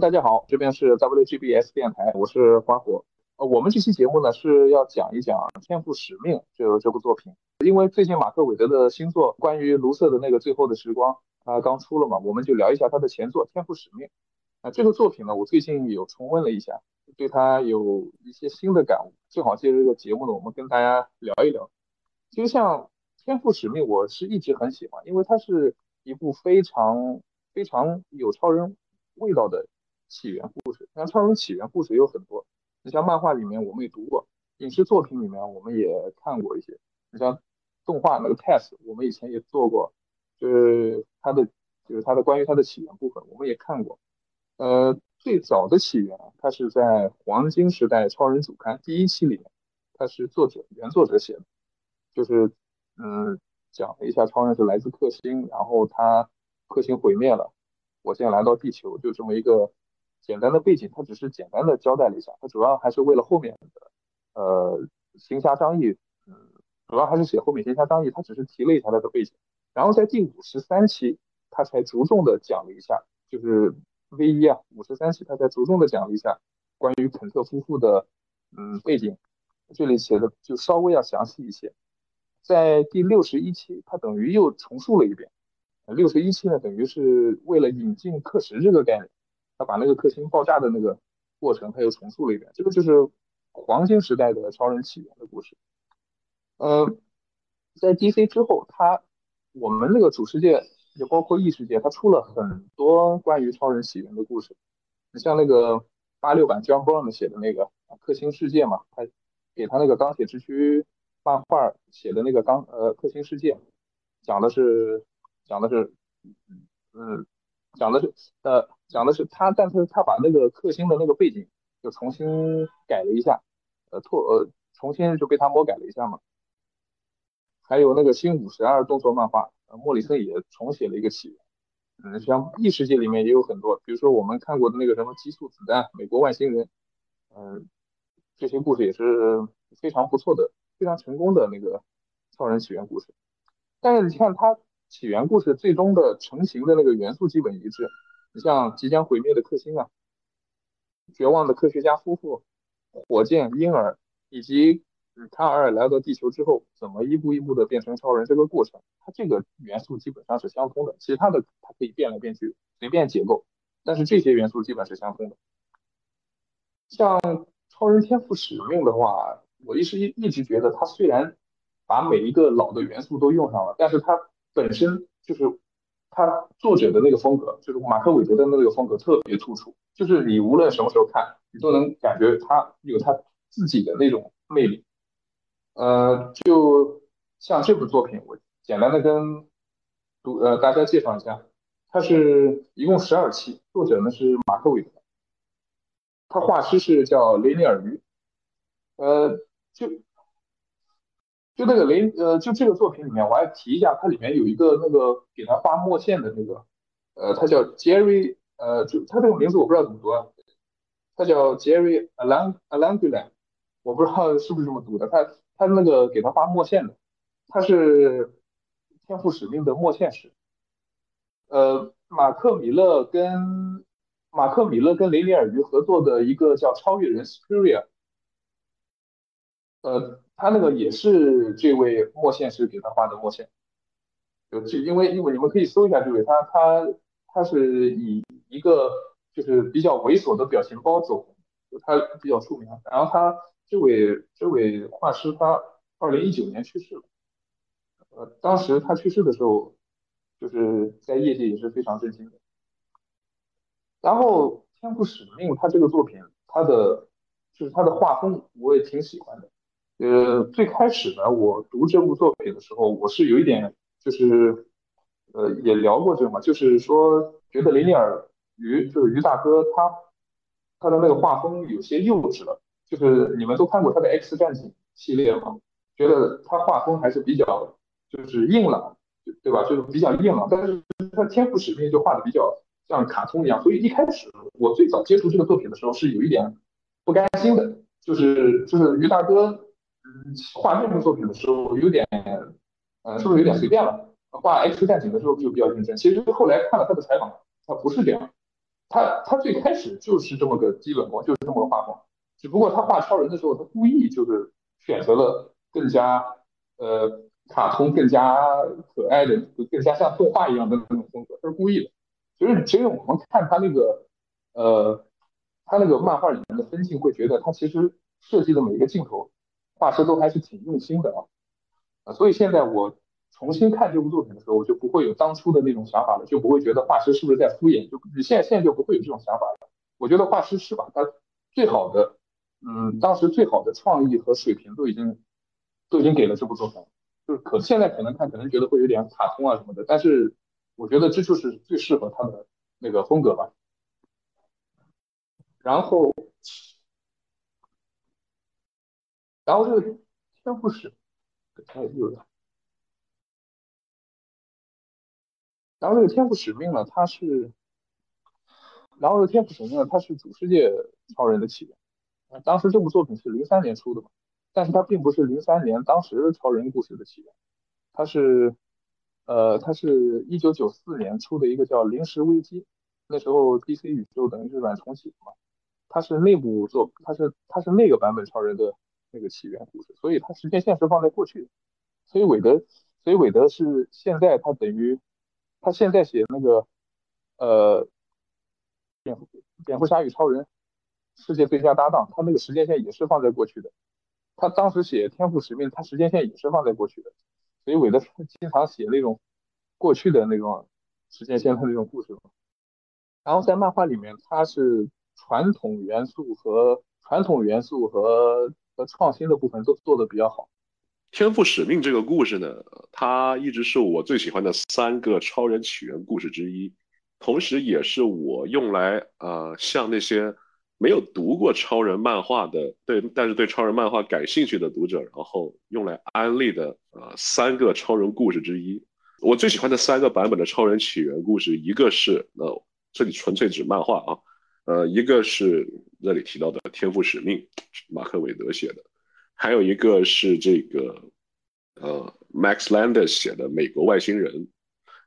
大家好，这边是 WGBS 电台，我是花火。呃，我们这期节目呢是要讲一讲《天赋使命》这这部作品，因为最近马克·韦德的新作关于卢瑟的那个《最后的时光》啊刚出了嘛，我们就聊一下他的前作《天赋使命》。啊，这个作品呢，我最近有重温了一下，对他有一些新的感悟，正好借着这个节目呢，我们跟大家聊一聊。其实像《天赋使命》，我是一直很喜欢，因为它是一部非常非常有超人。味道的起源故事，像超人起源故事有很多。你像漫画里面我们也读过，影视作品里面我们也看过一些。你像动画那个 test，我们以前也做过，就是它的就是它的关于它的起源部分，我们也看过。呃，最早的起源，它是在黄金时代超人组刊第一期里面，它是作者原作者写的，就是嗯讲了一下超人是来自克星，然后他克星毁灭了。我现在来到地球，就这么一个简单的背景，他只是简单的交代了一下，他主要还是为了后面的呃行侠仗义，嗯，主要还是写后面行侠仗义，他只是提了一下他的背景，然后在第五十三期，他才着重的讲了一下，就是 V 一啊，五十三期他才着重的讲了一下关于肯特夫妇的嗯背景，这里写的就稍微要详细一些，在第六十一期，他等于又重述了一遍。六十一期呢，等于是为了引进课时这个概念，他把那个克星爆炸的那个过程他又重塑了一遍。这个就是黄金时代的超人起源的故事。呃，在 DC 之后，他我们那个主世界也包括异世界，他出了很多关于超人起源的故事。你像那个八六版 John Brown 写的那个克星世界嘛，他给他那个钢铁之躯漫画写的那个钢呃克星世界，讲的是。讲的是，嗯，讲的是，呃，讲的是他，但是他把那个克星的那个背景就重新改了一下，呃，拓，呃，重新就被他魔改了一下嘛。还有那个新五十二动作漫画，莫里森也重写了一个起源。嗯，像异世界里面也有很多，比如说我们看过的那个什么激素子弹、美国外星人，嗯，这些故事也是非常不错的、非常成功的那个超人起源故事。但是你看他。起源故事最终的成型的那个元素基本一致，你像即将毁灭的克星啊，绝望的科学家夫妇，火箭婴儿，以及卡尔来到地球之后怎么一步一步的变成超人这个过程，它这个元素基本上是相通的。其他的它可以变来变去，随便解构，但是这些元素基本是相通的。像超人天赋使命的话，我一直一一直觉得它虽然把每一个老的元素都用上了，但是它本身就是他作者的那个风格，就是马克·韦德的那个风格特别突出，就是你无论什么时候看，你都能感觉他有他自己的那种魅力。呃，就像这部作品，我简单的跟读呃大家介绍一下，它是一共十二期，作者呢是马克·韦德，他画师是叫雷尼尔·鱼，呃，就。就那个雷呃，就这个作品里面，我还提一下，它里面有一个那个给他画墨线的那个，呃，他叫 Jerry，呃，就他这个名字我不知道怎么读啊，他叫 Jerry Alang Alangula，我不知道是不是这么读的，他他那个给他画墨线的，他是天赋使命的墨线师，呃，马克米勒跟马克米勒跟雷尼尔鱼合作的一个叫超越人 Superior，呃。他那个也是这位墨线师给他画的墨线，就就因为因为你们可以搜一下这位，他他他是以一个就是比较猥琐的表情包走红，就他比较出名。然后他这位这位画师他二零一九年去世了，呃，当时他去世的时候，就是在业界也是非常震惊的。然后《天赋使命》他这个作品，他的就是他的画风我也挺喜欢的。呃，最开始呢，我读这部作品的时候，我是有一点，就是，呃，也聊过这个嘛，就是说，觉得雷尼尔于就是于大哥他他的那个画风有些幼稚了，就是你们都看过他的 X 战警系列嘛，觉得他画风还是比较就是硬朗，对吧？就是比较硬朗，但是他天赋使命就画的比较像卡通一样，所以一开始我最早接触这个作品的时候是有一点不甘心的，就是就是于大哥。画这部作品的时候有点，呃，是不是有点随便了？画 X 战警的时候就比较认真。其实后来看了他的采访，他不是这样。他他最开始就是这么个基本功，就是这么个画风，只不过他画超人的时候，他故意就是选择了更加呃卡通、更加可爱的、更加像动画一样的那种风格，他是故意的。其实其实我们看他那个呃他那个漫画里面的分镜，会觉得他其实设计的每一个镜头，画师都还是挺用心的啊啊，所以现在我。重新看这部作品的时候，我就不会有当初的那种想法了，就不会觉得画师是不是在敷衍，就现在现在就不会有这种想法了。我觉得画师是把他最好的，嗯，当时最好的创意和水平都已经都已经给了这部作品，就是可现在可能看可能觉得会有点卡通啊什么的，但是我觉得这就是最适合他的那个风格吧。然后，然后这个天赋使，哎，又有。然后这个天赋使命呢，它是，然后这个天赋使命呢，它是主世界超人的起源。当时这部作品是零三年出的嘛，但是它并不是零三年当时超人故事的起源，它是，呃，它是一九九四年出的一个叫《临时危机》，那时候 DC 宇宙等于是软重启嘛，它是内部作，它是它是那个版本超人的那个起源故事，所以它时间线是放在过去的，所以韦德，所以韦德是现在他等于。他现在写那个，呃，蝙蝠蝙蝠侠与超人世界最佳搭档，他那个时间线也是放在过去的。他当时写天赋使命，他时间线也是放在过去的。所以韦德经常写那种过去的那种时间线的那种故事。然后在漫画里面，他是传统元素和传统元素和和创新的部分都做的比较好。天赋使命这个故事呢，它一直是我最喜欢的三个超人起源故事之一，同时也是我用来呃向那些没有读过超人漫画的对，但是对超人漫画感兴趣的读者，然后用来安利的呃三个超人故事之一。我最喜欢的三个版本的超人起源故事，一个是呃这里纯粹指漫画啊，呃一个是这里提到的天赋使命，马克韦德写的。还有一个是这个，呃，Max Landis 写的《美国外星人》，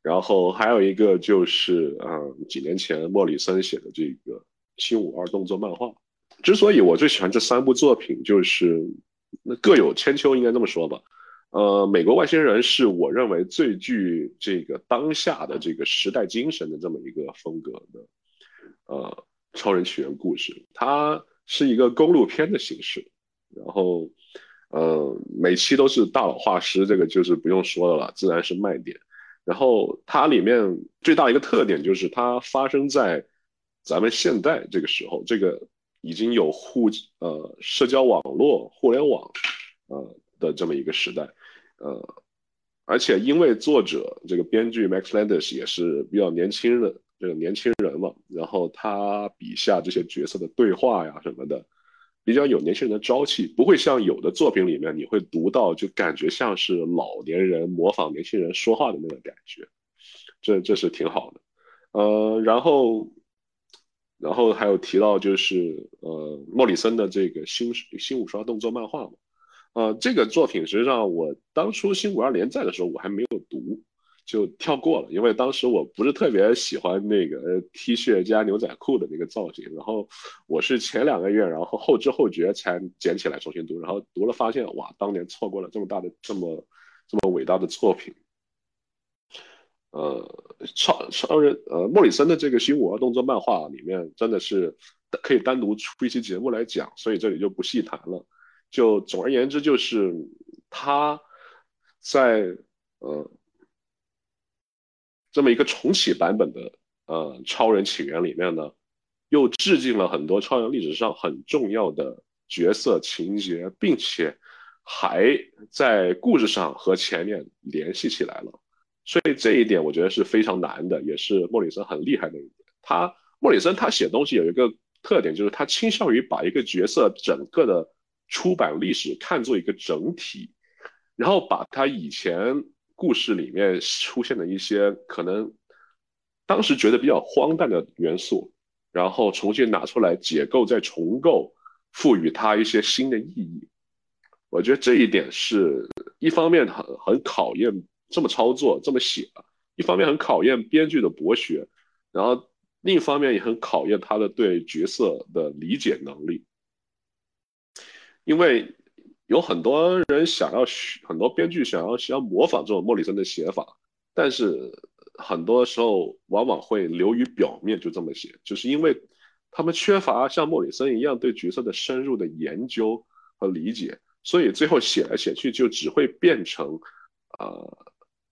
然后还有一个就是啊，几年前莫里森写的这个《新五二》动作漫画。之所以我最喜欢这三部作品，就是那各有千秋，应该这么说吧。呃，《美国外星人》是我认为最具这个当下的这个时代精神的这么一个风格的，呃，超人起源故事。它是一个公路片的形式。然后，呃，每期都是大佬画师，这个就是不用说的了，自然是卖点。然后它里面最大一个特点就是它发生在咱们现代这个时候，这个已经有互呃社交网络、互联网呃的这么一个时代，呃，而且因为作者这个编剧 Max Landis 也是比较年轻的这个年轻人嘛，然后他笔下这些角色的对话呀什么的。比较有年轻人的朝气，不会像有的作品里面你会读到就感觉像是老年人模仿年轻人说话的那个感觉，这这是挺好的。呃，然后，然后还有提到就是呃莫里森的这个新新五刷动作漫画嘛，呃这个作品实际上我当初新五二连载的时候我还没有读。就跳过了，因为当时我不是特别喜欢那个 T 恤加牛仔裤的那个造型，然后我是前两个月，然后后知后觉才捡起来重新读，然后读了发现，哇，当年错过了这么大的、这么这么伟大的作品。呃，超超人，呃，莫里森的这个新五二动作漫画里面真的是可以单独出一期节目来讲，所以这里就不细谈了。就总而言之，就是他在呃。这么一个重启版本的呃《超人起源》里面呢，又致敬了很多超人历史上很重要的角色情节，并且还在故事上和前面联系起来了。所以这一点我觉得是非常难的，也是莫里森很厉害的一点。他莫里森他写东西有一个特点，就是他倾向于把一个角色整个的出版历史看作一个整体，然后把他以前。故事里面出现的一些可能当时觉得比较荒诞的元素，然后重新拿出来解构、再重构，赋予它一些新的意义。我觉得这一点是一方面很很考验这么操作、这么写；一方面很考验编剧的博学。然后另一方面也很考验他的对角色的理解能力，因为有很多人想要学很多编剧想要想要模仿这种莫里森的写法，但是很多时候往往会流于表面，就这么写，就是因为他们缺乏像莫里森一样对角色的深入的研究和理解，所以最后写来写去就只会变成，呃，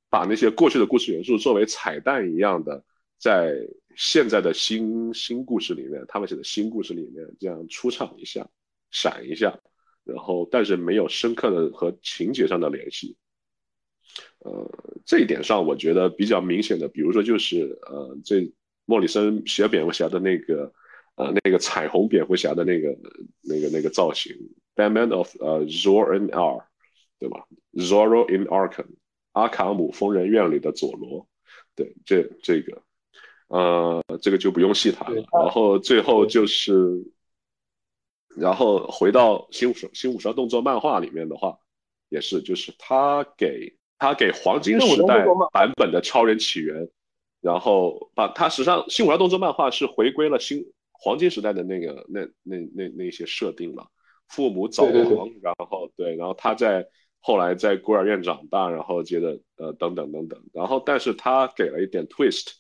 把那些过去的故事元素作为彩蛋一样的在。现在的新新故事里面，他们写的新故事里面这样出场一下，闪一下，然后但是没有深刻的和情节上的联系。呃，这一点上我觉得比较明显的，比如说就是呃，这莫里森写蝙蝠侠的那个呃那个彩虹蝙蝠侠的那个那个那个造型，Batman of 呃 Zor n R，对吧？Zorro in Arkham，阿卡姆疯人院里的佐罗，对，这这个。呃，这个就不用细谈了。然后最后就是，然后回到新五十新五十二动作漫画里面的话，也是，就是他给他给黄金时代版本的超人起源，然后把他实际上新五十二动作漫画是回归了新黄金时代的那个那那那那些设定了，父母早亡，然后对，然后他在后来在孤儿院长大，然后接着呃等等等等，然后但是他给了一点 twist。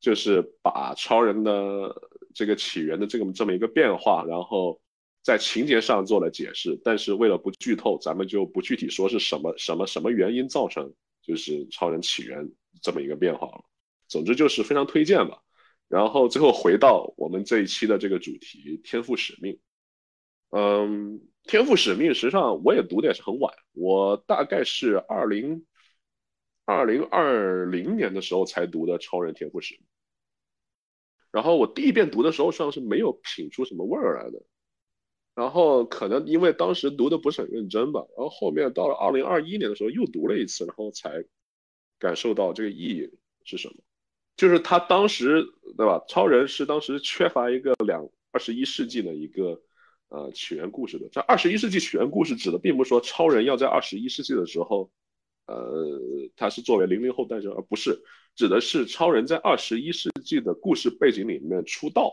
就是把超人的这个起源的这个这么一个变化，然后在情节上做了解释，但是为了不剧透，咱们就不具体说是什么什么什么原因造成就是超人起源这么一个变化了。总之就是非常推荐吧。然后最后回到我们这一期的这个主题——天赋使命。嗯，天赋使命实际上我也读的也是很晚，我大概是二零。二零二零年的时候才读的《超人天赋史》，然后我第一遍读的时候，实际上是没有品出什么味儿来的。然后可能因为当时读的不是很认真吧，然后后面到了二零二一年的时候又读了一次，然后才感受到这个意义是什么。就是他当时对吧？超人是当时缺乏一个两二十一世纪的一个呃起源故事的。这二十一世纪起源故事指的并不是说超人要在二十一世纪的时候。呃，他是作为零零后诞生，而不是指的是超人在二十一世纪的故事背景里面出道，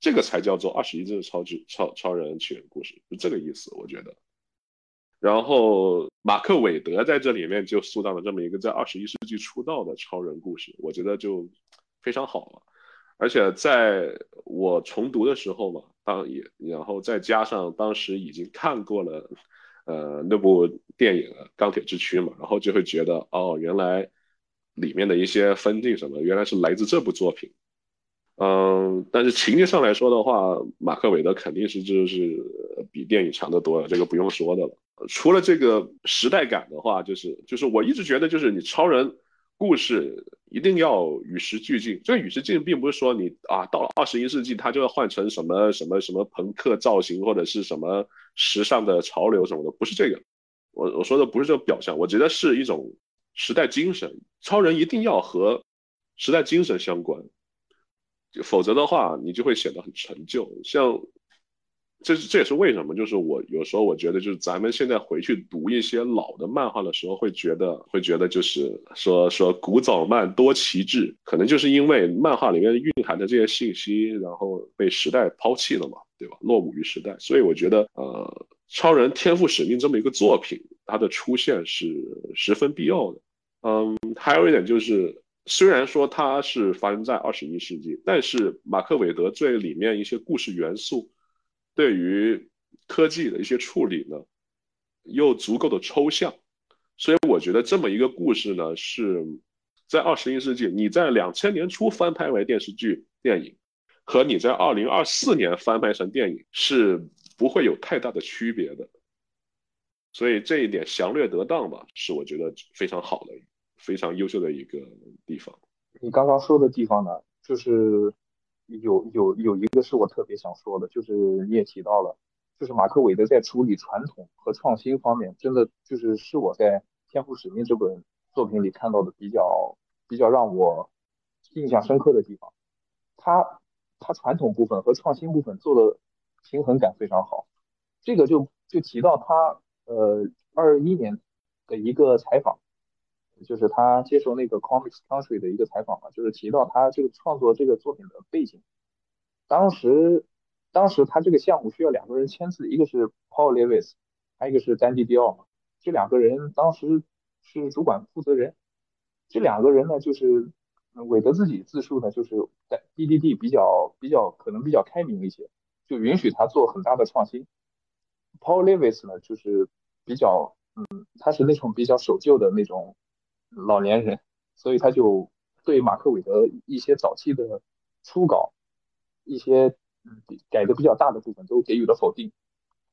这个才叫做二十一世纪超级超超人起源故事，是这个意思，我觉得。然后马克韦德在这里面就塑造了这么一个在二十一世纪出道的超人故事，我觉得就非常好了。而且在我重读的时候嘛，当也然后再加上当时已经看过了。呃，那部电影《钢铁之躯》嘛，然后就会觉得，哦，原来里面的一些分镜什么，原来是来自这部作品。嗯，但是情节上来说的话，马克·韦德肯定是就是比电影强得多了，这个不用说的了。除了这个时代感的话，就是就是我一直觉得，就是你超人。故事一定要与时俱进。这个与时俱进，并不是说你啊，到了二十一世纪，它就要换成什么什么什么朋克造型，或者是什么时尚的潮流什么的，不是这个。我我说的不是这个表象，我觉得是一种时代精神。超人一定要和时代精神相关，否则的话，你就会显得很陈旧。像。这这也是为什么，就是我有时候我觉得，就是咱们现在回去读一些老的漫画的时候，会觉得会觉得就是说说古早漫多旗帜，可能就是因为漫画里面蕴含的这些信息，然后被时代抛弃了嘛，对吧？落伍于时代，所以我觉得，呃，超人天赋使命这么一个作品，它的出现是十分必要的。嗯，还有一点就是，虽然说它是发生在二十一世纪，但是马克韦德最里面一些故事元素。对于科技的一些处理呢，又足够的抽象，所以我觉得这么一个故事呢，是在二十一世纪，你在两千年初翻拍为电视剧、电影，和你在二零二四年翻拍成电影是不会有太大的区别的。所以这一点详略得当吧，是我觉得非常好的、非常优秀的一个地方。你刚刚说的地方呢，就是。有有有一个是我特别想说的，就是你也提到了，就是马克韦德在处理传统和创新方面，真的就是是我在《天赋使命》这本作品里看到的比较比较让我印象深刻的地方。他他传统部分和创新部分做的平衡感非常好。这个就就提到他呃二一年的一个采访，就是他接受那个 Comics Country 的一个采访嘛，就是提到他这个创作这个作品的背景。当时，当时他这个项目需要两个人签字，一个是 Paul Lewis，还有一个是丹迪迪奥嘛。这两个人当时是主管负责人。这两个人呢，就是韦德自己自述呢，就是在 DDD 比较比较可能比较开明一些，就允许他做很大的创新。Paul Lewis 呢，就是比较嗯，他是那种比较守旧的那种老年人，所以他就对马克韦德一些早期的初稿。一些嗯改的比较大的部分都给予了否定，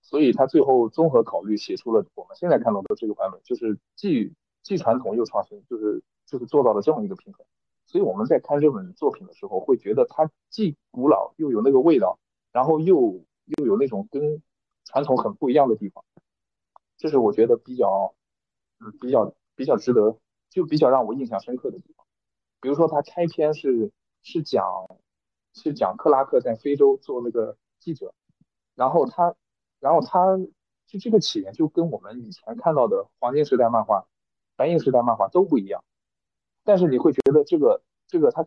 所以他最后综合考虑写出了我们现在看到的这个版本，就是既既传统又创新，就是就是做到了这么一个平衡。所以我们在看这本作品的时候，会觉得它既古老又有那个味道，然后又又有那种跟传统很不一样的地方，这是我觉得比较嗯比较比较值得，就比较让我印象深刻的地方。比如说它开篇是是讲。是讲克拉克在非洲做那个记者，然后他，然后他就这个起源就跟我们以前看到的黄金时代漫画、白银时代漫画都不一样。但是你会觉得这个这个他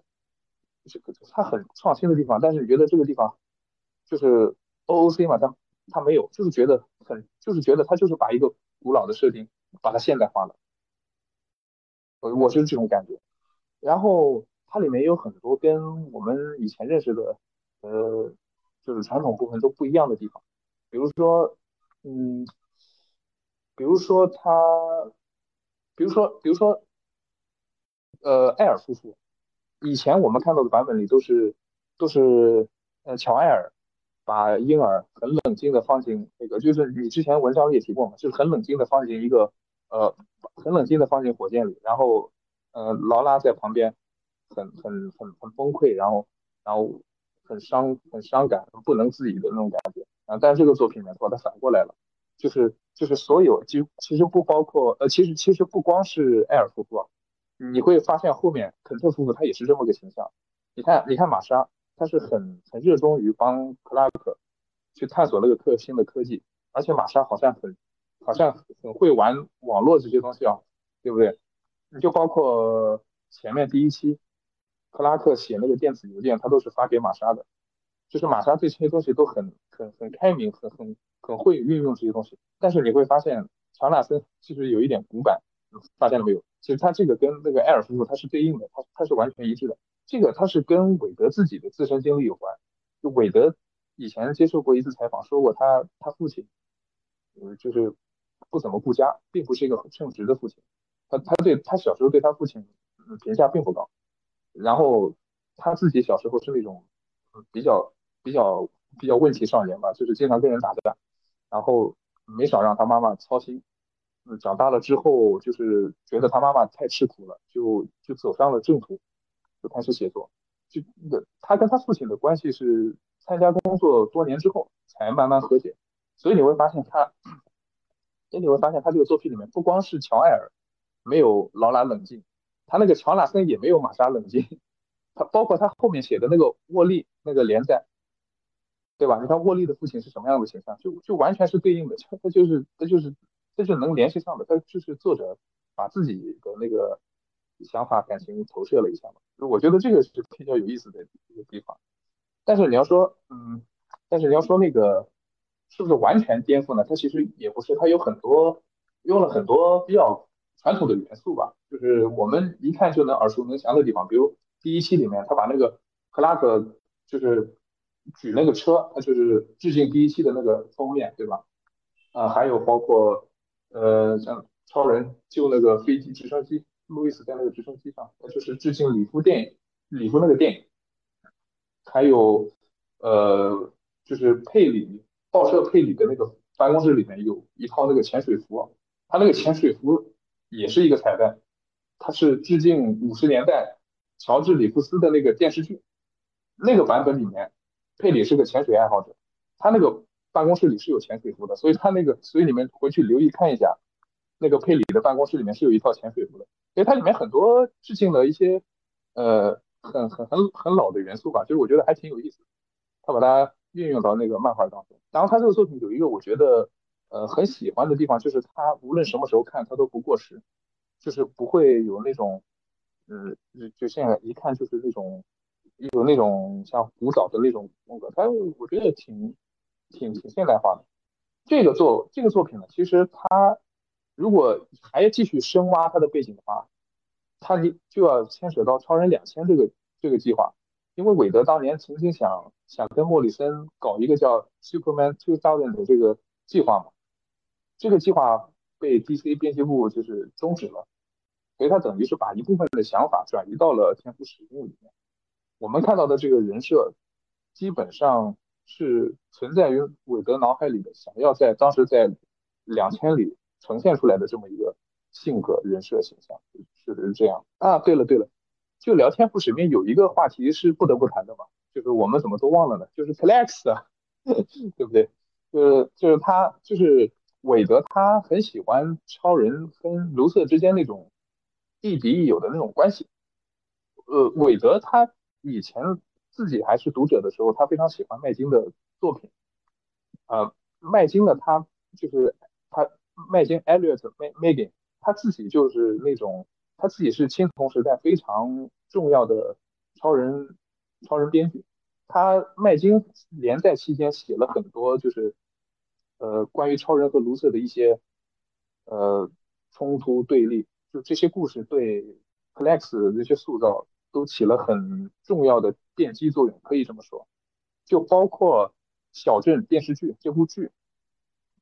这个他很创新的地方，但是你觉得这个地方就是 OOC 嘛，他他没有，就是觉得很就是觉得他就是把一个古老的设定把它现代化了，我我是这种感觉，然后。它里面有很多跟我们以前认识的，呃，就是传统部分都不一样的地方，比如说，嗯，比如说他，比如说，比如说，呃，艾尔夫妇，以前我们看到的版本里都是都是，呃，乔艾尔把婴儿很冷静的放进那个，就是你之前文章里也提过嘛，就是很冷静的放进一个，呃，很冷静的放进火箭里，然后，呃，劳拉在旁边。很很很很崩溃，然后然后很伤很伤感，不能自已的那种感觉啊。但是这个作品呢，把它反过来了，就是就是所有就其实不包括呃，其实其实不光是艾尔夫妇，你会发现后面肯特夫妇他也是这么个形象。你看你看玛莎，他是很很热衷于帮克拉克去探索那个特新的科技，而且玛莎好像很好像很会玩网络这些东西啊，对不对？你就包括前面第一期。克拉克写那个电子邮件，他都是发给玛莎的，就是玛莎对这些东西都很很很开明，很很很会运用这些东西。但是你会发现，乔纳森其实有一点古板，发现了没有？其实他这个跟那个艾尔夫妇他是对应的，他他是完全一致的。这个他是跟韦德自己的自身经历有关。就韦德以前接受过一次采访，说过他他父亲，呃，就是不怎么顾家，并不是一个很称职的父亲。他他对他小时候对他父亲评价并不高。然后他自己小时候是那种比较比较比较问题少年吧，就是经常跟人打架，然后没少让他妈妈操心。嗯，长大了之后就是觉得他妈妈太吃苦了，就就走上了正途，就开始写作。就那个他跟他父亲的关系是参加工作多年之后才慢慢和解。所以你会发现他，所以你会发现他这个作品里面不光是乔艾尔没有劳拉冷静。他那个乔纳森也没有玛莎冷静，他包括他后面写的那个沃利那个连载，对吧？你看沃利的父亲是什么样的形象，就就完全是对应的，他就是他就是这是能联系上的，他就是作者把自己的那个想法感情投射了一下嘛。我觉得这个是比较有意思的一个地方。但是你要说，嗯，但是你要说那个是不是完全颠覆呢？他其实也不是，他有很多用了很多比较。传统的元素吧，就是我们一看就能耳熟能详的地方，比如第一期里面，他把那个克拉克就是举那个车，他就是致敬第一期的那个封面，对吧？啊，还有包括呃，像超人救那个飞机直升机，路易斯在那个直升机上，就是致敬里夫电影，里夫那个电影。还有呃，就是佩里报社佩里的那个办公室里面有一套那个潜水服，他那个潜水服。也是一个彩蛋，它是致敬五十年代乔治·里夫斯的那个电视剧，那个版本里面，佩里是个潜水爱好者，他那个办公室里是有潜水服的，所以他那个，所以你们回去留意看一下，那个佩里的办公室里面是有一套潜水服的，因为它里面很多致敬了一些呃很很很很老的元素吧，就是我觉得还挺有意思，他把它运用到那个漫画当中，然后他这个作品有一个我觉得。呃，很喜欢的地方就是他无论什么时候看他都不过时，就是不会有那种，嗯，就现在一看就是那种有那种像古早的那种风格，它我觉得挺挺挺现代化的。这个作这个作品呢，其实他如果还继续深挖他的背景的话，他就要牵扯到超人两千这个这个计划，因为韦德当年曾经想想跟莫里森搞一个叫 Superman Two Thousand 的这个计划嘛，这个计划被 DC 编辑部就是终止了，所以他等于是把一部分的想法转移到了天赋使命里面。我们看到的这个人设，基本上。是存在于韦德脑海里的，想要在当时在两千里呈现出来的这么一个性格人设形象，是是这样啊。对了对了，就聊天赋使命有一个话题是不得不谈的嘛，就是我们怎么都忘了呢？就是 Flex 啊，对不对？就是就是他就是韦德，他很喜欢超人跟卢瑟之间那种亦敌亦友的那种关系。呃，韦德他以前。自己还是读者的时候，他非常喜欢麦金的作品。呃，麦金呢，他就是他麦金 Elliot Megan，他自己就是那种他自己是青铜时代非常重要的超人超人编剧。他麦金连载期间写了很多就是呃关于超人和卢瑟的一些呃冲突对立，就这些故事对 Flex 的这些塑造。都起了很重要的奠基作用，可以这么说，就包括小镇电视剧这部剧，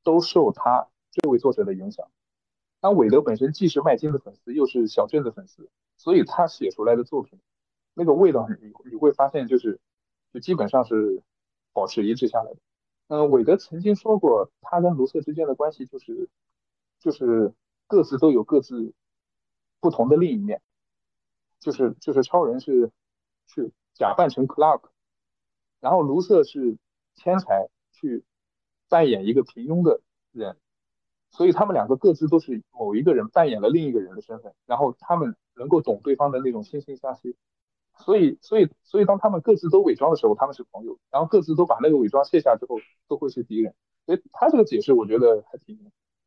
都受他这位作者的影响。那韦德本身既是麦金的粉丝，又是小镇的粉丝，所以他写出来的作品，那个味道你你会发现就是，就基本上是保持一致下来的。嗯，韦德曾经说过，他跟卢瑟之间的关系就是，就是各自都有各自不同的另一面。就是就是超人是是假扮成 Clark，然后卢瑟是天才去扮演一个平庸的人，所以他们两个各自都是某一个人扮演了另一个人的身份，然后他们能够懂对方的那种惺惺相惜，所以所以所以当他们各自都伪装的时候，他们是朋友，然后各自都把那个伪装卸下之后，都会是敌人。所以他这个解释我觉得还挺，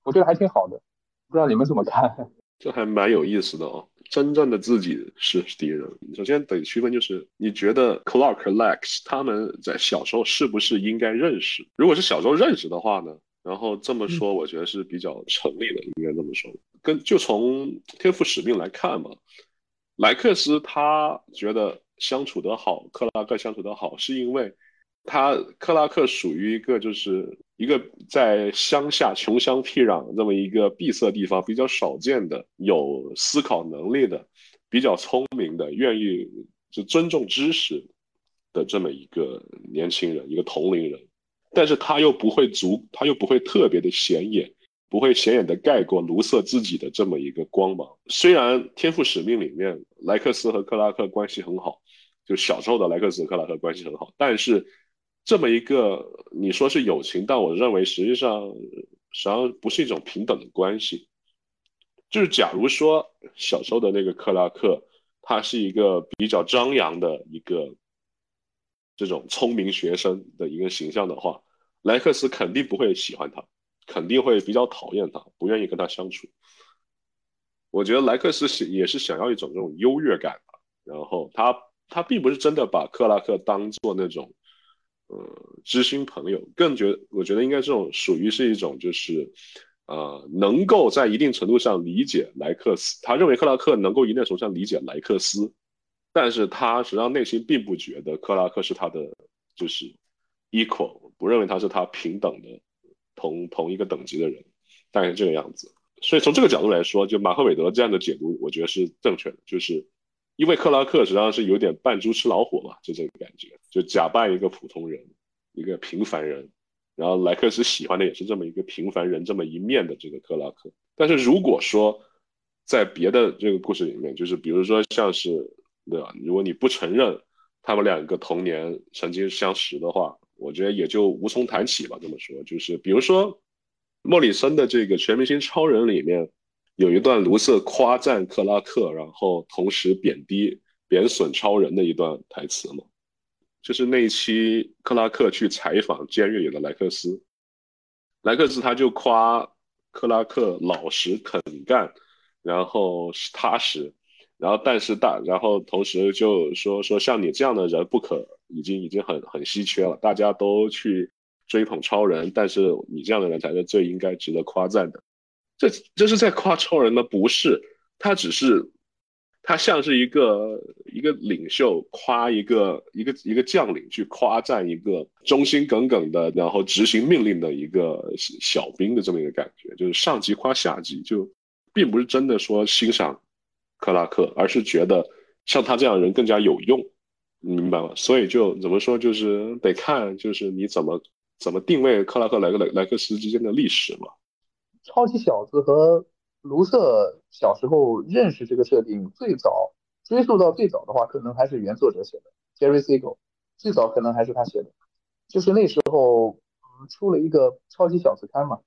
我觉得还挺好的，不知道你们怎么看？这还蛮有意思的哦。真正的自己是敌人。首先得区分，就是你觉得 Clark、Lex 他们在小时候是不是应该认识？如果是小时候认识的话呢？然后这么说，我觉得是比较成立的，应该这么说。跟就从天赋使命来看嘛，莱克斯他觉得相处得好，克拉克相处得好，是因为他克拉克属于一个就是一个在乡下穷乡僻壤这么一个闭塞地方比较少见的有思考能力的比较聪明的愿意就尊重知识的这么一个年轻人一个同龄人，但是他又不会足他又不会特别的显眼，不会显眼的盖过卢瑟自己的这么一个光芒。虽然天赋使命里面莱克斯和克拉克关系很好，就小时候的莱克斯和克拉克关系很好，但是。这么一个你说是友情，但我认为实际上实际上不是一种平等的关系。就是假如说小时候的那个克拉克，他是一个比较张扬的一个这种聪明学生的一个形象的话，莱克斯肯定不会喜欢他，肯定会比较讨厌他，不愿意跟他相处。我觉得莱克斯是也是想要一种这种优越感吧。然后他他并不是真的把克拉克当做那种。呃，知心朋友更觉，我觉得应该这种属于是一种，就是，呃，能够在一定程度上理解莱克斯，他认为克拉克能够一定程度上理解莱克斯，但是他实际上内心并不觉得克拉克是他的就是 equal，不认为他是他平等的同同一个等级的人，大概是这个样子。所以从这个角度来说，就马赫韦德这样的解读，我觉得是正确的，就是。因为克拉克实际上是有点扮猪吃老虎嘛，就这个感觉，就假扮一个普通人，一个平凡人，然后莱克斯喜欢的也是这么一个平凡人这么一面的这个克拉克。但是如果说在别的这个故事里面，就是比如说像是对吧？如果你不承认他们两个童年曾经相识的话，我觉得也就无从谈起吧。这么说，就是比如说莫里森的这个全明星超人里面。有一段卢瑟夸赞克拉克，然后同时贬低、贬损超人的一段台词嘛，就是那一期克拉克去采访监狱里的莱克斯，莱克斯他就夸克拉克老实肯干，然后踏实，然后但是大，然后同时就说说像你这样的人不可，已经已经很很稀缺了，大家都去追捧超人，但是你这样的人才是最应该值得夸赞的。这这是在夸超人吗？不是，他只是。他像是一个一个领袖夸一个一个一个将领去夸赞一个忠心耿耿的，然后执行命令的一个小兵的这么一个感觉，就是上级夸下级，就并不是真的说欣赏克拉克，而是觉得像他这样的人更加有用，明白吗？所以就怎么说，就是得看就是你怎么怎么定位克拉克莱克莱莱克斯之间的历史嘛。超级小子和。卢瑟小时候认识这个设定，最早追溯到最早的话，可能还是原作者写的，Jerry Siegel，最早可能还是他写的，就是那时候嗯出了一个超级小子刊嘛，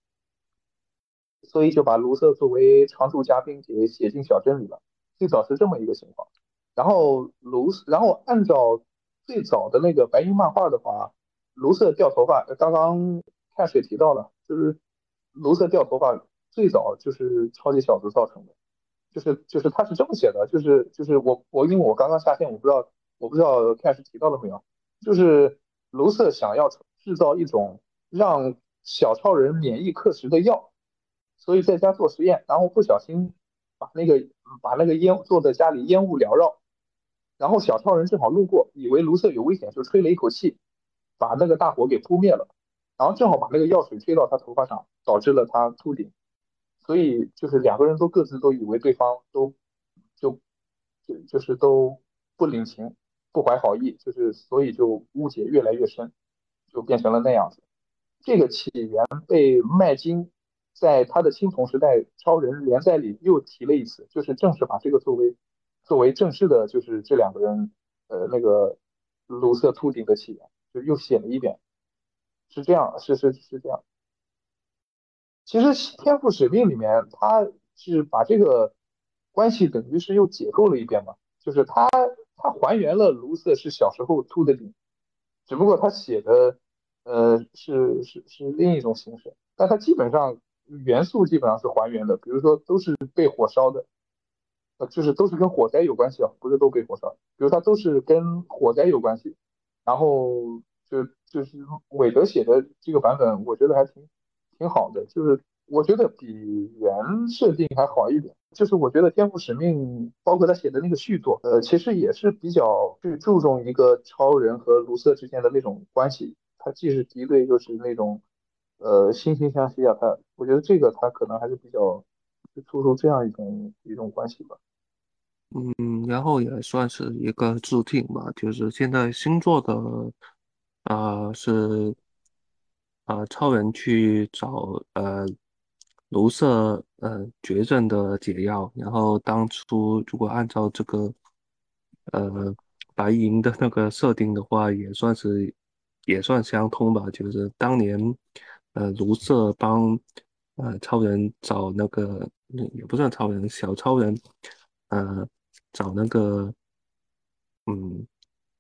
所以就把卢瑟作为常驻嘉宾给写进小镇里了，最早是这么一个情况。然后卢，然后按照最早的那个白银漫画的话，卢瑟掉头发，刚刚看水提到了，就是卢瑟掉头发。最早就是超级小子造成的，就是就是他是这么写的，就是就是我我因为我刚刚下线，我不知道我不知道 Cash 提到了没有，就是卢瑟想要制造一种让小超人免疫克时的药，所以在家做实验，然后不小心把那个把那个烟做的家里烟雾缭绕，然后小超人正好路过，以为卢瑟有危险，就吹了一口气，把那个大火给扑灭了，然后正好把那个药水吹到他头发上，导致了他秃顶。所以就是两个人都各自都以为对方都就就就是都不领情，不怀好意，就是所以就误解越来越深，就变成了那样子。这个起源被麦金在他的青铜时代超人连载里又提了一次，就是正式把这个作为作为正式的，就是这两个人呃那个卢瑟秃顶的起源，就又写了一遍，是这样，是是是这样。其实《天赋使命》里面，他是把这个关系等于是又解构了一遍嘛，就是他他还原了卢瑟是小时候秃的顶，只不过他写的呃是是是另一种形式，但他基本上元素基本上是还原的，比如说都是被火烧的，呃就是都是跟火灾有关系啊，不是都被火烧，比如他都是跟火灾有关系，然后就就是韦德写的这个版本，我觉得还挺。挺好的，就是我觉得比原设定还好一点。就是我觉得《天赋使命》包括他写的那个续作，呃，其实也是比较去注重一个超人和卢瑟之间的那种关系。他既是敌对，又是那种呃惺惺相惜啊。他我觉得这个他可能还是比较注重这样一种一种关系吧。嗯，然后也算是一个注定吧。就是现在新做的啊是。啊，超人去找呃卢瑟呃绝症的解药，然后当初如果按照这个呃白银的那个设定的话，也算是也算相通吧。就是当年呃卢瑟帮呃超人找那个也不算超人小超人呃找那个嗯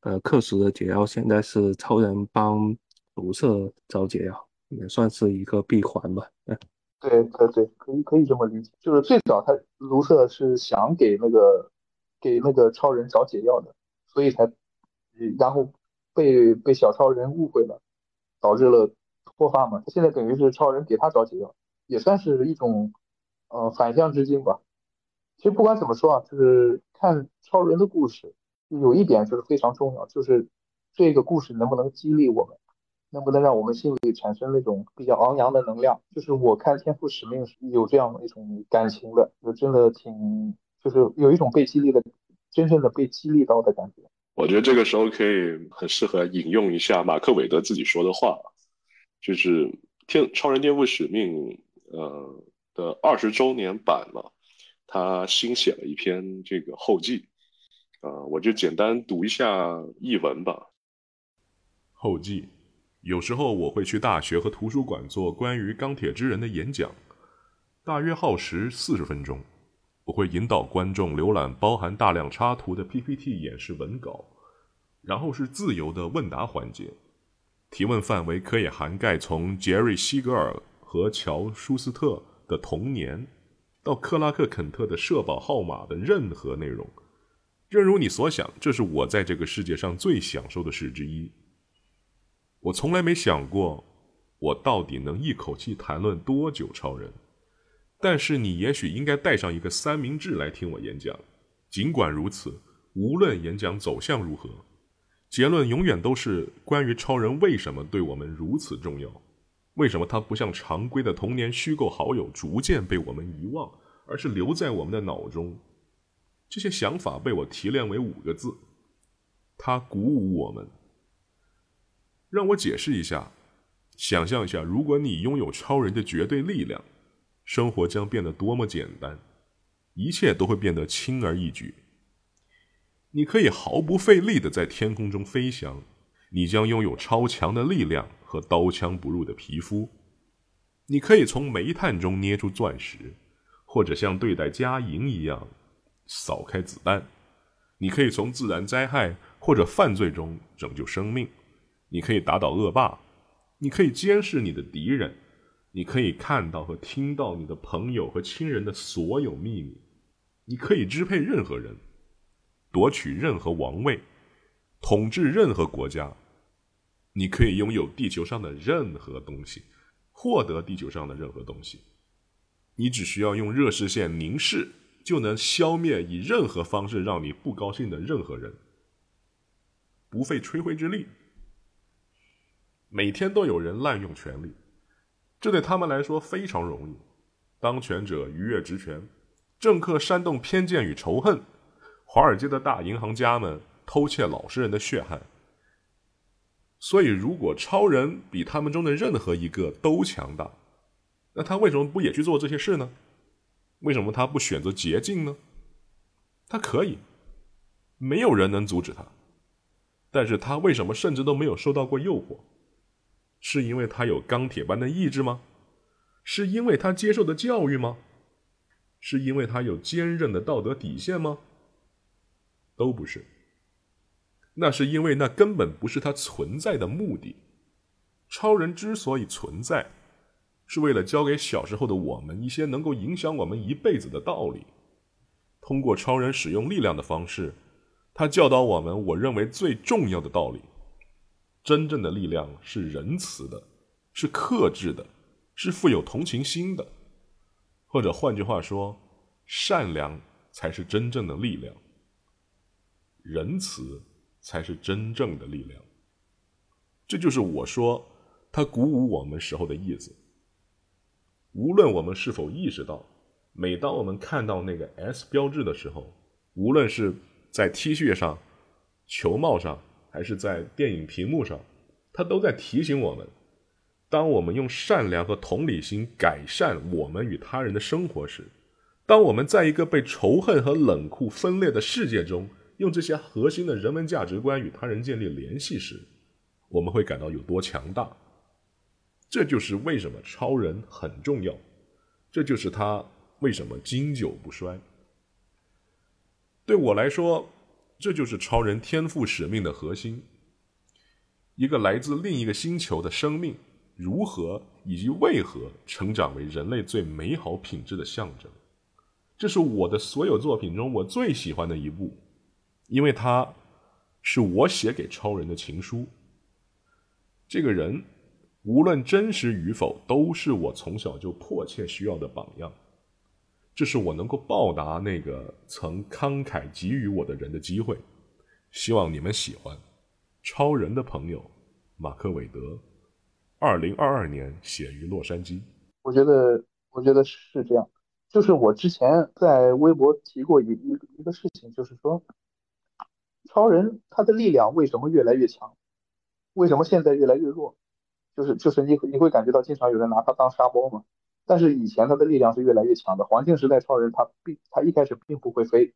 呃克什的解药，现在是超人帮。卢瑟找解药也算是一个闭环吧。对对对，可以可以这么理解。就是最早他卢瑟是想给那个给那个超人找解药的，所以才然后被被小超人误会了，导致了脱发嘛。他现在等于是超人给他找解药，也算是一种呃反向致敬吧。其实不管怎么说啊，就是看超人的故事，有一点就是非常重要，就是这个故事能不能激励我们。能不能让我们心里产生那种比较昂扬的能量？就是我看《天赋使命》是有这样一种感情的，就真的挺，就是有一种被激励的，真正的被激励到的感觉。我觉得这个时候可以很适合引用一下马克·韦德自己说的话，就是《天超人天赋使命》呃的二十周年版嘛，他新写了一篇这个后记，啊，我就简单读一下译文吧。后记。有时候我会去大学和图书馆做关于钢铁之人的演讲，大约耗时四十分钟。我会引导观众浏览包含大量插图的 PPT 演示文稿，然后是自由的问答环节，提问范围可以涵盖从杰瑞·西格尔和乔·舒斯特的童年到克拉克肯特的社保号码的任何内容。正如你所想，这是我在这个世界上最享受的事之一。我从来没想过，我到底能一口气谈论多久超人。但是你也许应该带上一个三明治来听我演讲。尽管如此，无论演讲走向如何，结论永远都是关于超人为什么对我们如此重要，为什么他不像常规的童年虚构好友逐渐被我们遗忘，而是留在我们的脑中。这些想法被我提炼为五个字：他鼓舞我们。让我解释一下，想象一下，如果你拥有超人的绝对力量。生活将变得多么简单，一切都会变得轻而易举。你可以毫不费力的在天空中飞翔，你将拥有超强的力量和刀枪不入的皮肤。你可以从煤炭中捏出钻石，或者像对待家营一样扫开子弹。你可以从自然灾害或者犯罪中拯救生命。你可以打倒恶霸，你可以监视你的敌人。你可以看到和听到你的朋友和亲人的所有秘密，你可以支配任何人，夺取任何王位，统治任何国家，你可以拥有地球上的任何东西，获得地球上的任何东西。你只需要用热视线凝视，就能消灭以任何方式让你不高兴的任何人，不费吹灰之力。每天都有人滥用权力。这对他们来说非常容易，当权者逾越职权，政客煽动偏见与仇恨，华尔街的大银行家们偷窃老实人的血汗。所以，如果超人比他们中的任何一个都强大，那他为什么不也去做这些事呢？为什么他不选择捷径呢？他可以，没有人能阻止他。但是他为什么甚至都没有受到过诱惑？是因为他有钢铁般的意志吗？是因为他接受的教育吗？是因为他有坚韧的道德底线吗？都不是。那是因为那根本不是他存在的目的。超人之所以存在，是为了教给小时候的我们一些能够影响我们一辈子的道理。通过超人使用力量的方式，他教导我们我认为最重要的道理。真正的力量是仁慈的，是克制的，是富有同情心的，或者换句话说，善良才是真正的力量，仁慈才是真正的力量。这就是我说他鼓舞我们时候的意思。无论我们是否意识到，每当我们看到那个 S 标志的时候，无论是在 T 恤上、球帽上。还是在电影屏幕上，他都在提醒我们：当我们用善良和同理心改善我们与他人的生活时，当我们在一个被仇恨和冷酷分裂的世界中，用这些核心的人文价值观与他人建立联系时，我们会感到有多强大。这就是为什么超人很重要，这就是他为什么经久不衰。对我来说。这就是超人天赋使命的核心。一个来自另一个星球的生命，如何以及为何成长为人类最美好品质的象征？这是我的所有作品中我最喜欢的一部，因为它是我写给超人的情书。这个人，无论真实与否，都是我从小就迫切需要的榜样。这是我能够报答那个曾慷慨给予我的人的机会。希望你们喜欢《超人的朋友》，马克·韦德，二零二二年写于洛杉矶。我觉得，我觉得是这样。就是我之前在微博提过一一个事情，就是说，超人他的力量为什么越来越强？为什么现在越来越弱？就是就是你你会感觉到经常有人拿他当沙包嘛？但是以前他的力量是越来越强的。黄金时代超人他并他一开始并不会飞，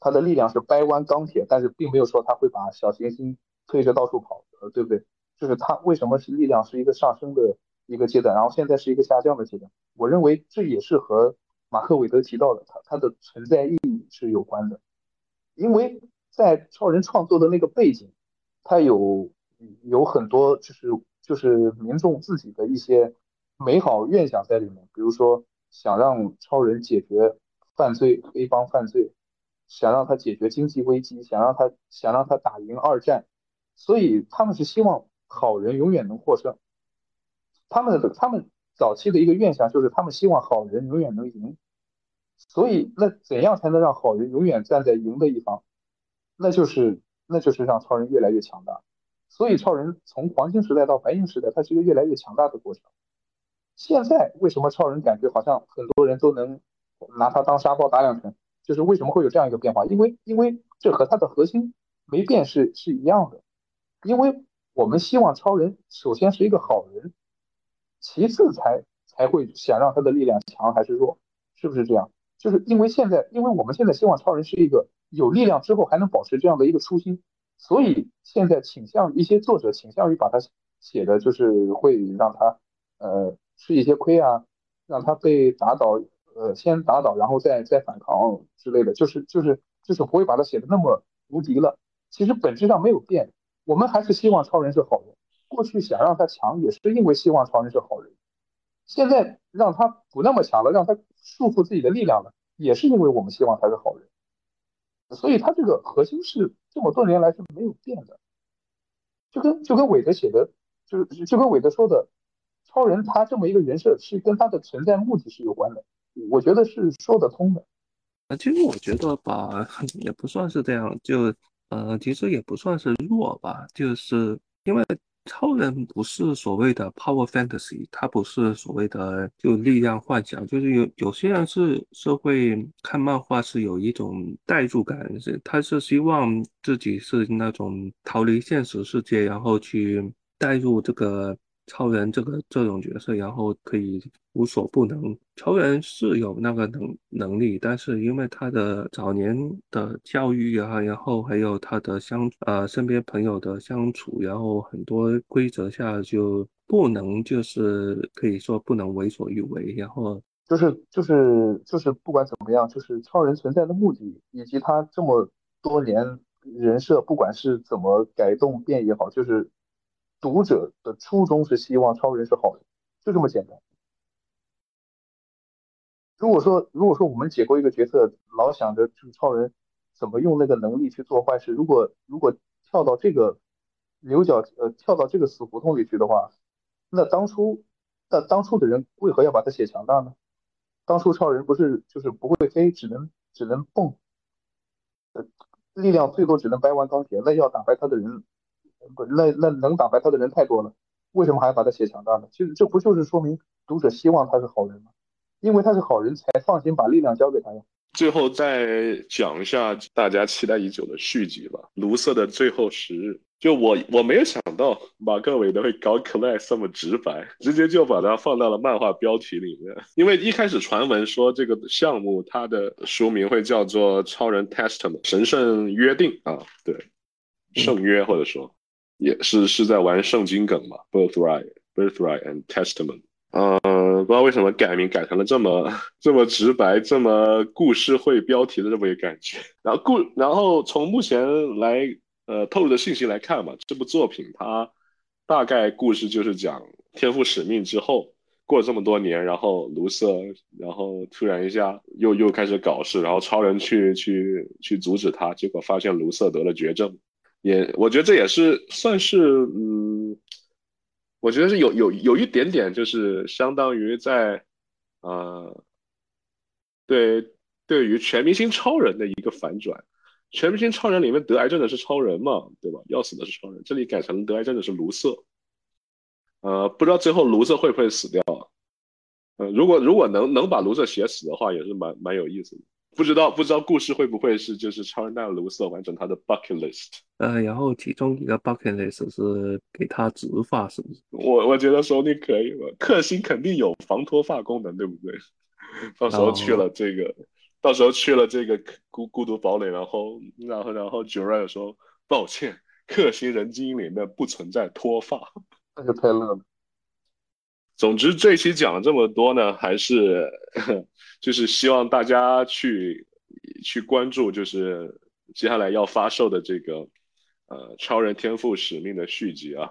他的力量是掰弯钢铁，但是并没有说他会把小行星推着到处跑，呃，对不对？就是他为什么是力量是一个上升的一个阶段，然后现在是一个下降的阶段？我认为这也是和马克韦德提到的他他的存在意义是有关的，因为在超人创作的那个背景，他有有很多就是就是民众自己的一些。美好愿想在里面，比如说想让超人解决犯罪黑帮犯罪，想让他解决经济危机，想让他想让他打赢二战，所以他们是希望好人永远能获胜。他们的他们早期的一个愿想就是他们希望好人永远能赢。所以那怎样才能让好人永远站在赢的一方？那就是那就是让超人越来越强大。所以超人从黄金时代到白银时代，它是一个越来越强大的过程。现在为什么超人感觉好像很多人都能拿他当沙包打两拳？就是为什么会有这样一个变化？因为因为这和他的核心没变是是一样的。因为我们希望超人首先是一个好人，其次才才会想让他的力量强还是弱，是不是这样？就是因为现在，因为我们现在希望超人是一个有力量之后还能保持这样的一个初心。所以现在倾向一些作者倾向于把它写的，就是会让他呃吃一些亏啊，让他被打倒，呃先打倒，然后再再反抗之类的，就是就是就是不会把它写的那么无敌了。其实本质上没有变，我们还是希望超人是好人。过去想让他强，也是因为希望超人是好人。现在让他不那么强了，让他束缚自己的力量了，也是因为我们希望他是好人。所以他这个核心是这么多年来是没有变的，就跟就跟韦德写的，就是就跟韦德说的，超人他这么一个人设是跟他的存在目的是有关的，我觉得是说得通的。啊，其实我觉得吧，也不算是这样，就呃，其实也不算是弱吧，就是因为。超人不是所谓的 power fantasy，他不是所谓的就力量幻想，就是有有些人是社会看漫画是有一种代入感，是他是希望自己是那种逃离现实世界，然后去带入这个。超人这个这种角色，然后可以无所不能。超人是有那个能能力，但是因为他的早年的教育啊，然后还有他的相呃身边朋友的相处，然后很多规则下就不能就是可以说不能为所欲为。然后就是就是就是不管怎么样，就是超人存在的目的以及他这么多年人设，不管是怎么改动变也好，就是。读者的初衷是希望超人是好人，就这么简单。如果说如果说我们解构一个角色，老想着这个超人怎么用那个能力去做坏事，如果如果跳到这个牛角呃跳到这个死胡同里去的话，那当初那当初的人为何要把他写强大呢？当初超人不是就是不会飞，只能只能蹦，呃，力量最多只能掰弯钢铁，那要打败他的人。不，那那能打败他的人太多了，为什么还要把他写强大呢？其实这不就是说明读者希望他是好人吗？因为他是好人才放心把力量交给他呀。最后再讲一下大家期待已久的续集吧，《卢瑟的最后十日》。就我我没有想到马克韦德会搞 Class 这么直白，直接就把它放到了漫画标题里面。因为一开始传闻说这个项目它的书名会叫做《超人 Testament》神圣约定啊，对，圣约或者说。也是是在玩圣经梗嘛，birthright, birthright and testament。嗯，不知道为什么改名改成了这么这么直白、这么故事会标题的这么一个感觉。然后故，然后从目前来呃透露的信息来看嘛，这部作品它大概故事就是讲天赋使命之后过了这么多年，然后卢瑟，然后突然一下又又开始搞事，然后超人去去去阻止他，结果发现卢瑟得了绝症。也，我觉得这也是算是，嗯，我觉得是有有有一点点，就是相当于在，呃，对，对于全明星超人的一个反转。全明星超人里面得癌症的是超人嘛，对吧？要死的是超人，这里改成得癌症的是卢瑟。呃，不知道最后卢瑟会不会死掉啊？呃，如果如果能能把卢瑟写死的话，也是蛮蛮有意思的。不知道不知道故事会不会是就是超人带卢瑟完成他的 bucket list，呃，然后其中一个 bucket list 是给他植发，是不是？我我觉得说你可以吧，克星肯定有防脱发功能，对不对？到时候去了这个，到时候去了这个孤孤独堡垒，然后然后然后 j u r a 说抱歉，克星人基因里面不存在脱发，那就太乐了。总之，这期讲了这么多呢，还是 就是希望大家去去关注，就是接下来要发售的这个呃《超人天赋使命》的续集啊，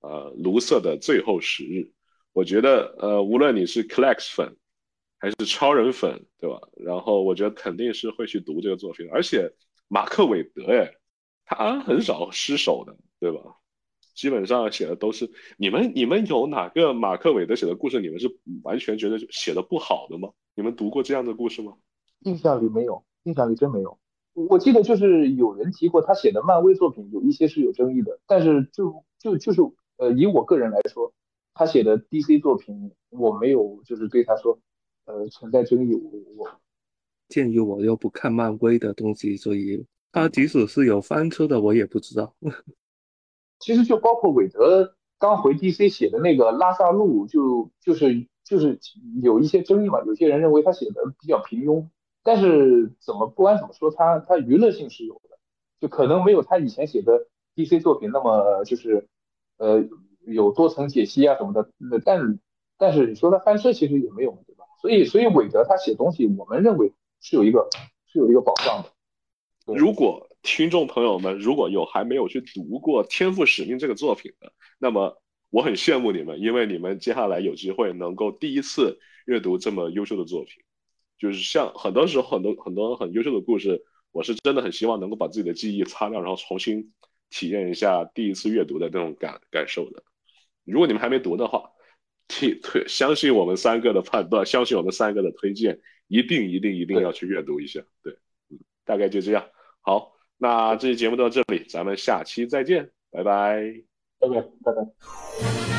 呃，卢瑟的最后十日。我觉得呃，无论你是 Clax 粉，还是超人粉，对吧？然后我觉得肯定是会去读这个作品，而且马克韦德，哎，他很少失手的，对吧？基本上写的都是你们，你们有哪个马克韦德写的故事，你们是完全觉得写的不好的吗？你们读过这样的故事吗？印象里没有，印象里真没有。我记得就是有人提过他写的漫威作品有一些是有争议的，但是就就就是呃，以我个人来说，他写的 DC 作品我没有就是对他说呃存在争议。我我鉴于我又不看漫威的东西，所以他即使是有翻车的，我也不知道。其实就包括韦德刚回 DC 写的那个拉萨路，就就是就是有一些争议嘛，有些人认为他写的比较平庸。但是怎么不管怎么说，他他娱乐性是有的，就可能没有他以前写的 DC 作品那么就是呃有多层解析啊什么的。但但是你说他翻车其实也没有，对吧？所以所以韦德他写东西，我们认为是有一个是有一个保障的。如果听众朋友们如果有还没有去读过《天赋使命》这个作品的，那么我很羡慕你们，因为你们接下来有机会能够第一次阅读这么优秀的作品。就是像很多时候很多很多很优秀的故事，我是真的很希望能够把自己的记忆擦掉，然后重新体验一下第一次阅读的那种感感受的。如果你们还没读的话，替推相信我们三个的判断，相信我们三个的推荐，一定一定一定要去阅读一下。对，嗯，大概就这样。好，那这期节目到这里，咱们下期再见，拜拜，拜拜，拜拜。